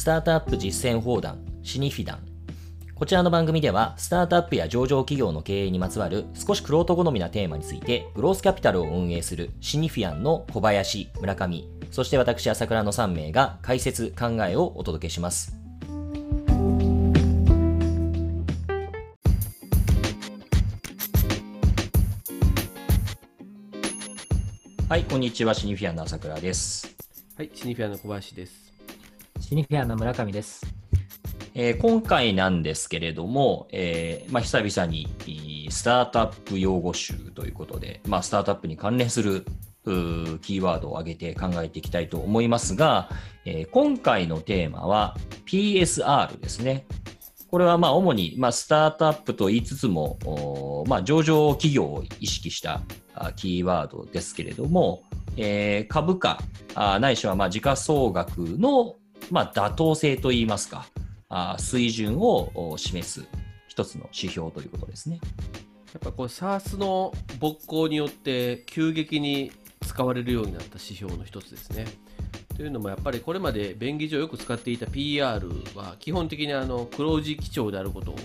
スタートアップ実践砲弾シニフィダンこちらの番組では、スタートアップや上場企業の経営にまつわる少しクロート好みなテーマについて、グロースキャピタルを運営するシニフィアンの小林、村上、そして私、朝倉の3名が解説、考えをお届けします。はい、こんにちは。シニフィアンの朝倉です。はい、シニフィアンの小林です。シニフィアの村上です。えー、今回なんですけれども、えーまあ、久々にスタートアップ用語集ということで、まあ、スタートアップに関連するキーワードを挙げて考えていきたいと思いますが、えー、今回のテーマは PSR ですね。これはまあ主にまあスタートアップと言いつつも、まあ、上場企業を意識したキーワードですけれども、えー、株価ないしはまあ時価総額のまあ妥当性といいますか、あ水準を示す一つの指標ということですね。やっぱこれ SARS の勃興によって急激に使われるようになった指標の一つですね。というのもやっぱりこれまで便宜上よく使っていた PR は基本的にあの黒字基調であることを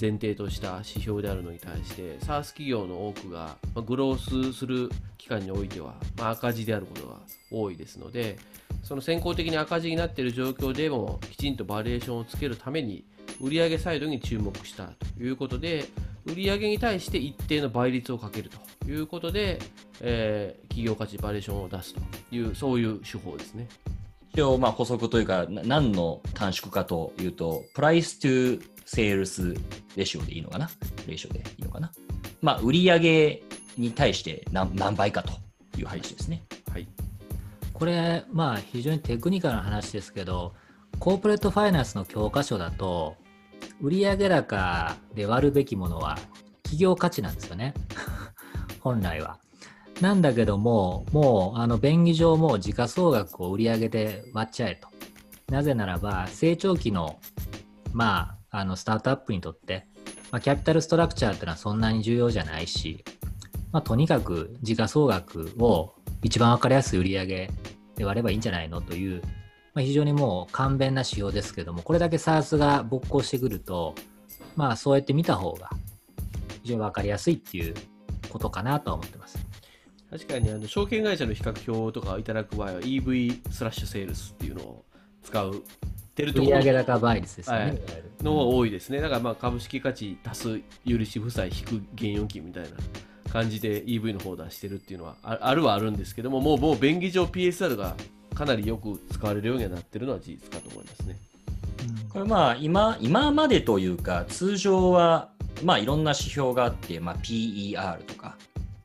前提とした指標であるのに対して SARS 企業の多くがグロースする期間においては赤字であることが多いですのでその先行的に赤字になっている状況でもきちんとバリエーションをつけるために売上サイドに注目したということで売上に対して一定の倍率をかけるということで、えー、企業価値バリエーションを出すというそういう手法ですね。一応まあ補足というか何の短縮かというとプライストゥセールスレシオでいいのかな？レーションでいいのかな？まあ売上に対して何何倍かという配置ですね。はいこれ、まあ、非常にテクニカルな話ですけど、コーポレートファイナンスの教科書だと、売上高で割るべきものは企業価値なんですよね。本来は。なんだけども、もう、あの、便宜上も時価総額を売り上げで割っちゃえと。なぜならば、成長期の、まあ、あの、スタートアップにとって、まあ、キャピタルストラクチャーっていうのはそんなに重要じゃないし、まあ、とにかく時価総額を一番わかりやすい売り上げで割ればいいんじゃないのという、まあ、非常にもう簡便な仕様ですけども、これだけ SARS が勃興してくると、まあそうやって見た方が非常にわかりやすいっていうことかなとは思ってます。確かにあの証券会社の比較表とかいただく場合は EV スラッシュセールスっていうのを使うてるところ。売上高倍率ですね、はい、のが多いですね。だからまあ株式価値足す有利子負債引く現預金みたいな感じで EV の方出してるっていうのはあるはあるんですけどももうもう便宜上 PSR がかなりよく使われるようにはなってるのは事実かと思いますね。これまあ今今までというか通常はまあいろんな指標があって、まあ、PER とか、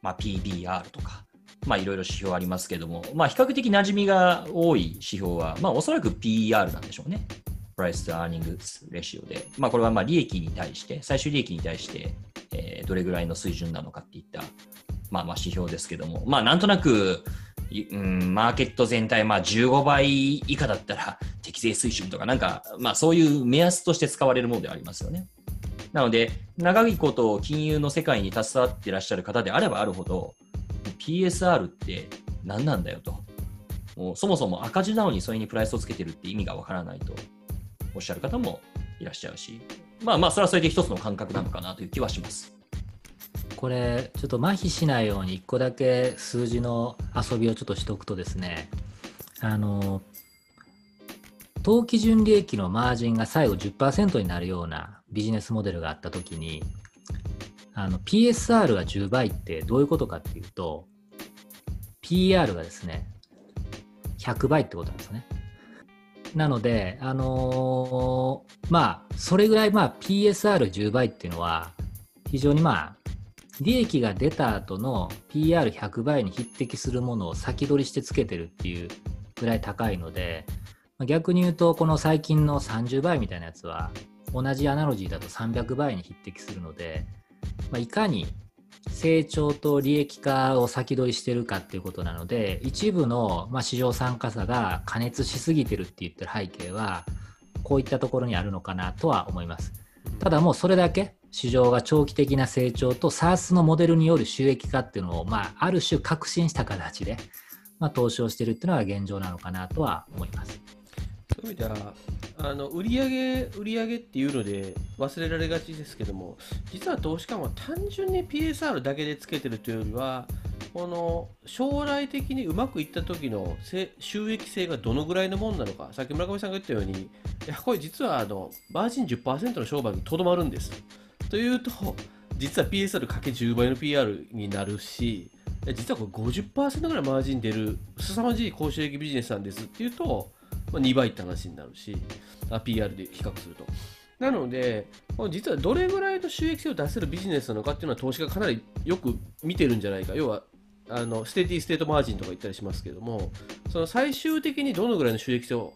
まあ、PBR とか、まあいろいろ指標ありますけども、まあ比較的馴染みが多い指標は、まあおそらく PER なんでしょうね。プライスとアーニングレシオで。まあこれはまあ利益に対して、最終利益に対して、えー、どれぐらいの水準なのかっていった、まあ、まあ指標ですけども、まあ、なんとなく、うん、マーケット全体、まあ、15倍以下だったら適正水準とか、なんか、まあ、そういう目安として使われるものではありますよね。なので、長いこと金融の世界に携わっていらっしゃる方であればあるほど、PSR って何なんだよと。もうそもそも赤字なのにそれにプライスをつけてるって意味がわからないとおっしゃる方もいらっしゃるし、まあまあ、それはそれで一つの感覚なのかなという気はします。これ、ちょっと麻痺しないように1個だけ数字の遊びをちょっとしておくとですね、あの、当期純利益のマージンが最後10%になるようなビジネスモデルがあったときに、あの PSR が10倍ってどういうことかっていうと、PR がですね、100倍ってことなんですね。なので、あのー、まあ、それぐらい、まあ、PSR10 倍っていうのは、非常にまあ、利益が出た後の PR100 倍に匹敵するものを先取りしてつけてるっていうぐらい高いので、逆に言うと、この最近の30倍みたいなやつは、同じアナロジーだと300倍に匹敵するので、まあ、いかに成長と利益化を先取りしてるかっていうことなので一部の、まあ、市場参加者が加熱しすぎてるって言ってる背景はこういったところにあるのかなとは思います。ただもうそれだけ市場が長期的な成長と SARS のモデルによる収益化っていうのを、まあ、ある種確信した形で、まあ、投資をしてるっていうのが現状なのかなとは思います。そういう意味ではあの売上売上っていうので忘れられがちですけども実は投資家も単純に PSR だけでつけてるというよりはこの将来的にうまくいった時の収益性がどのぐらいのもんなのかさっき村上さんが言ったようにいやこれ実はあのマージン10%の商売にとどまるんです。というと実は PSR×10 倍の PR になるし実はこれ50%ぐらいマージン出る凄まじい高収益ビジネスなんです。っていうとまあ、2倍って話になるし、PR で比較すると。なので、実はどれぐらいの収益性を出せるビジネスなのかっていうのは投資家かなりよく見てるんじゃないか。要は、あの steady state margin とか言ったりしますけども、その最終的にどのぐらいの収益性を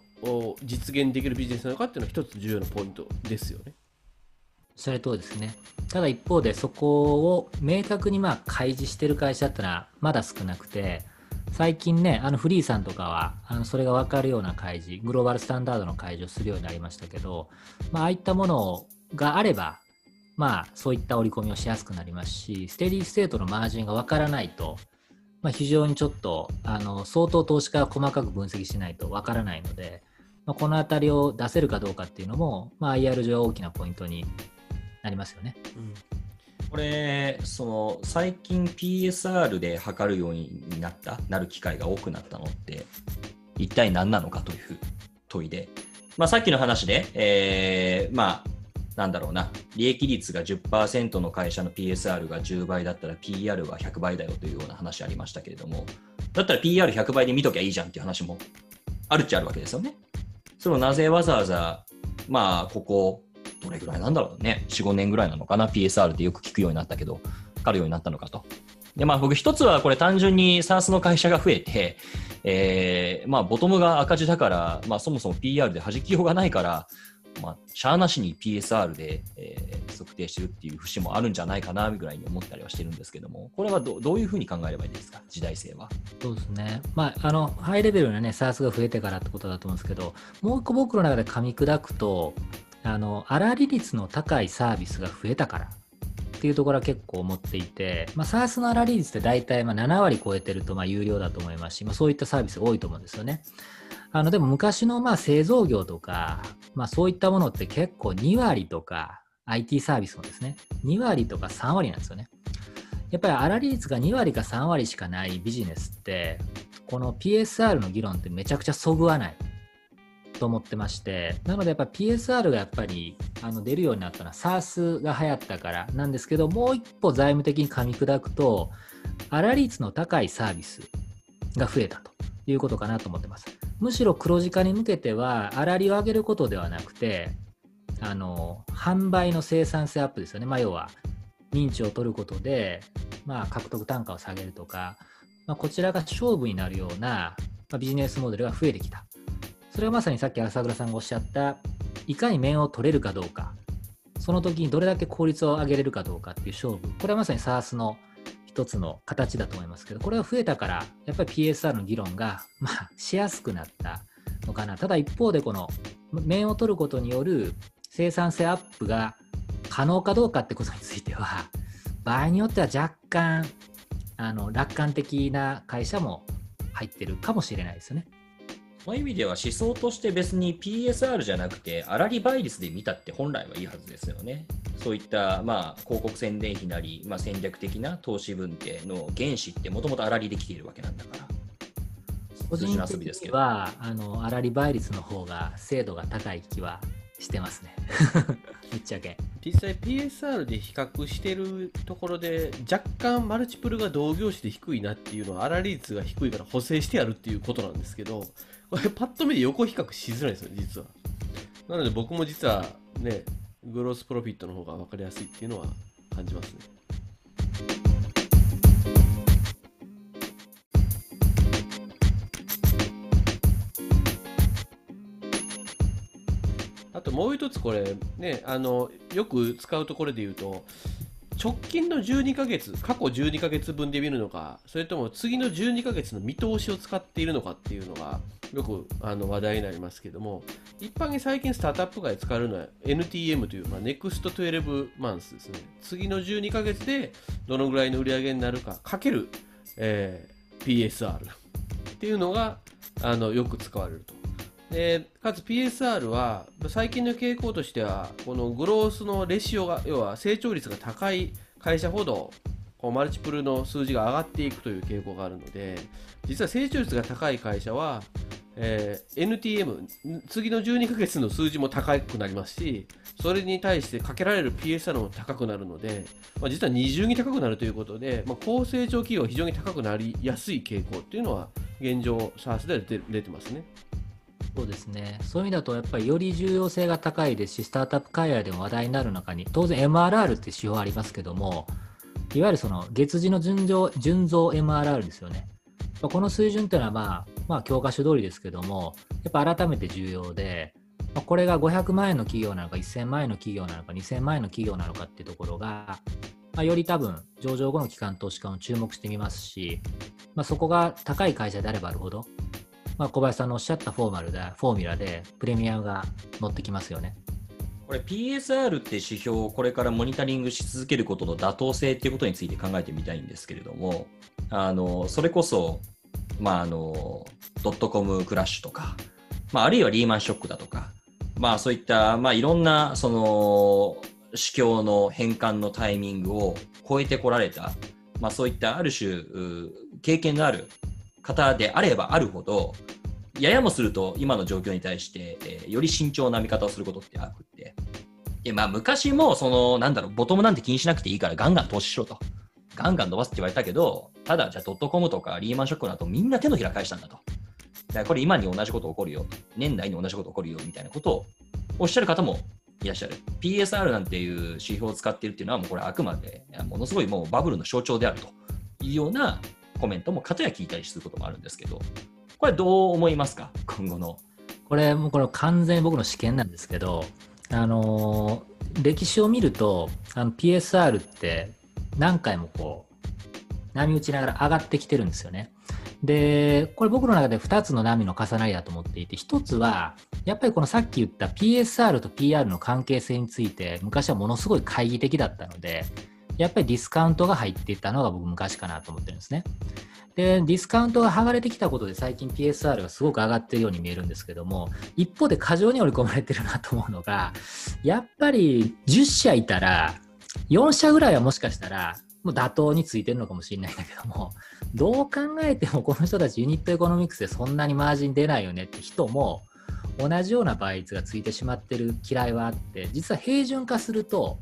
実現できるビジネスなのかっていうのは一つ重要なポイントですよね。それとですね。ただ一方でそこを明確にまあ開示してる会社ってのはまだ少なくて、最近ね、あの freee さんとかは、あのそれが分かるような開示、グローバルスタンダードの開示をするようになりましたけど、まあ、ああいったものがあれば、まあ、そういった織り込みをしやすくなりますし、 steady state のマージンが分からないと、まあ、非常にちょっと、あの相当投資家が細かく分析しないと分からないので、まあ、このあたりを出せるかどうかっていうのも、まあ、IR 上大きなポイントになりますよね。うんこれ、その最近 PSR で測るようになった、なる機会が多くなったのって、一体何なのかという問いで、まあ、さっきの話で、えー、まあ、なんだろうな、利益率が10%の会社の PSR が10倍だったら PR は100倍だよというような話ありましたけれども、だったら PR100 倍で見ときゃいいじゃんっていう話もあるっちゃあるわけですよね。それをなぜわざわざ、まあ、ここどれぐらいなんだろうね、4、5年ぐらいなのかな、PSR ってよく聞くようになったけど、かかるようになったのかと。で、まあ僕一つはこれ単純に SARS の会社が増えて、えー、まあボトムが赤字だから、まあそもそも PR で弾きようがないから、まあ、しゃーなしに PSR で、えー、測定してるっていう節もあるんじゃないかなぐらいに思ったりはしてるんですけども、これはどどういうふうに考えればいいですか、時代性は。そうですね、まあ、あのハイレベルなね、SARS が増えてからってことだと思うんですけど、もう一個僕の中で噛み砕くと、あの、粗利率の高いサービスが増えたからっていうところは結構思っていて、まあ、SARS の粗利率って大体ま7割超えてるとま有料だと思いますし、まあ、そういったサービス多いと思うんですよね。あの、でも昔のま製造業とか、まあそういったものって結構2割とか IT サービスもですね、2割とか3割なんですよね。やっぱり粗利率が2割か3割しかないビジネスって、この PSR の議論ってめちゃくちゃそぐわない。と思ってまして、なのでやっぱ PSR がやっぱりあの出るようになったのは SARS が流行ったからなんですけど、もう一歩財務的に噛み砕くと、粗率の高いサービスが増えたということかなと思ってます。むしろ黒字化に向けては、粗利を上げることではなくて、あの販売の生産性アップですよね。まあ、要は認知を取ることで、まあ、獲得単価を下げるとか、まあ、こちらが勝負になるような、まあ、ビジネスモデルが増えてきた。それはまさにさっき朝倉さんがおっしゃったいかに面を取れるかどうか。その時にどれだけ効率を上げれるかどうかっていう勝負。これはまさに SARS の一つの形だと思いますけどこれが増えたからやっぱり PSR の議論が、まあ、しやすくなったのかな。ただ一方でこの面を取ることによる生産性アップが可能かどうかってことについては場合によっては若干あの楽観的な会社も入ってるかもしれないですよね。そういう意味では思想として別に PSR じゃなくて、粗利倍率で見たって本来はいいはずですよね。そういった、まあ、広告宣伝費なり、まあ、戦略的な投資分定の原資ってもともと粗利できているわけなんだから。個人的には、あの、粗利倍率の方が精度が高い気はしてますね。ぶっちゃけ。実際 PSR で比較してるところで若干マルチプルが同業種で低いなっていうのは粗利率が低いから補正してやるっていうことなんですけどこれパッと見で横比較しづらいですよ実はなので僕も実はねグロースプロフィットの方が分かりやすいっていうのは感じますねもう一つこれねあのよく使うところで言うと直近の12ヶ月、過去12ヶ月分で見るのか、それとも次の12ヶ月の見通しを使っているのかっていうのが、よくあの話題になりますけども、一般に最近スタートアップが使うのは NTM という、まあ、NEXT 12 months ですね。次の12ヶ月でどのぐらいの売り上げになるか、かける、えー、PSR っていうのがあのよく使われると。でかつ PSR は最近の傾向としてはこのグロースのレシオが要は成長率が高い会社ほどこうマルチプルの数字が上がっていくという傾向があるので実は成長率が高い会社は、えー NTM 次の12ヶ月の数字も高くなりますしそれに対してかけられる PSR も高くなるので、まあ、実は二重に高くなるということで、まあ、高成長企業は非常に高くなりやすい傾向っていうのは現状 SARS では出出てますね。そうですね。そういう意味だと、やっぱりより重要性が高いですし、スタートアップ海外でも話題になる中に、当然 MRR って指標ありますけども、いわゆるその月次の純情純増 MRR ですよね。この水準っていうのは、まあ、まあ、教科書通りですけども、やっぱ改めて重要で、まこれが500万円の企業なのか、1000万円の企業なのか、2000万円の企業なのかっていうところが、まあ、より多分、上場後の機関投資家も注目してみますし、まあ、そこが高い会社であればあるほど、まあ、小林さんのおっしゃったフォーマルで、フォーミュラでプレミアムが乗ってきますよね。これ PSR って指標をこれからモニタリングし続けることの妥当性っていうことについて考えてみたいんですけれども、あの、それこそ、まあ、あの、ドットコムクラッシュとか、まあ、あるいはリーマンショックだとか、まあ、そういった、まあ、いろんな、その、市況の変換のタイミングを超えてこられた、まあ、そういったある種、経験のある方であればあるほど、ややもすると今の状況に対して、えーより慎重な見方をすることってあくって、でまあ、昔もそのなんだろうボトムなんて気にしなくていいからガンガン投資しろと、ガンガン伸ばすって言われたけど、ただじゃあドットコムとかリーマンショックの後みんな手のひら返したんだと。だからこれ今に同じこと起こるよ、年内に同じこと起こるよみたいなことをおっしゃる方もいらっしゃる。PSR なんていう指標を使っているっていうのはもうこれあくまでものすごいもうバブルの象徴であるというようなコメントも片や聞いたりすることもあるんですけど、これどう思いますか？今後の。これ、もうこれ完全に僕の試験なんですけど、あのー歴史を見ると、あの PSR って何回もこう、波打ちながら上がってきてるんですよね。で、これ僕の中で2つの波の重なりだと思っていて、1つは、やっぱりこのさっき言った PSR と PR の関係性について、昔はものすごい懐疑的だったので、やっぱりディスカウントが入っていたのが僕昔かなと思ってるんですね。で、ディスカウントが剥がれてきたことで最近 PSR がすごく上がってるように見えるんですけども、一方で過剰に織り込まれてるなと思うのが、やっぱり10社いたら、4社ぐらいはもしかしたら、もう妥当についてるのかもしれないんだけども、どう考えでもこの人たち unit economics でそんなにマージン出ないよねって人も、同じような倍率がついてしまってる嫌いはあって、実は平準化すると、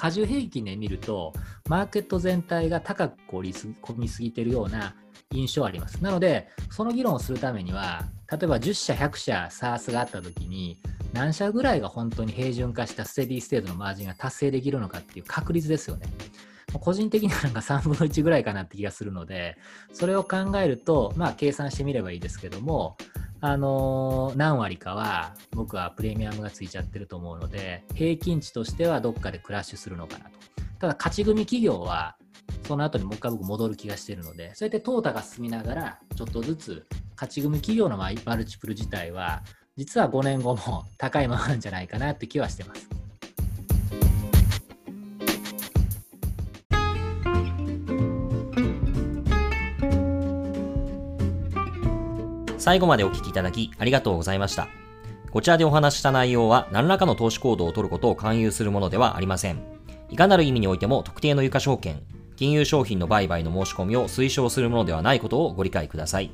加重平均で見ると、マーケット全体が高く織り込みすぎてるような印象あります。なので、その議論をするためには、例えば10社、100社 SaaS があったときに、何社ぐらいが本当に平準化した steady state のマージンが達成できるのかっていう確率ですよね。個人的にはなんか3分の1ぐらいかなって気がするので、それを考えると、まあ計算してみればいいですけども、あのー何割かは僕はプレミアムがついちゃってると思うので、平均値としてはどっかでクラッシュするのかなと。ただ勝ち組企業は、その後にもう一回僕戻る気がしてるので、そうやって淘汰が進みながら、ちょっとずつ勝ち組企業のママルチプル自体は、実は5年後も高いままなんじゃないかなって気はしてます。最後までお聞きいただきありがとうございました。こちらでお話しした内容は何らかの投資行動を取ることを勧誘するものではありません。いかなる意味においても特定の有価証券、金融商品の売買の申し込みを推奨するものではないことをご理解ください。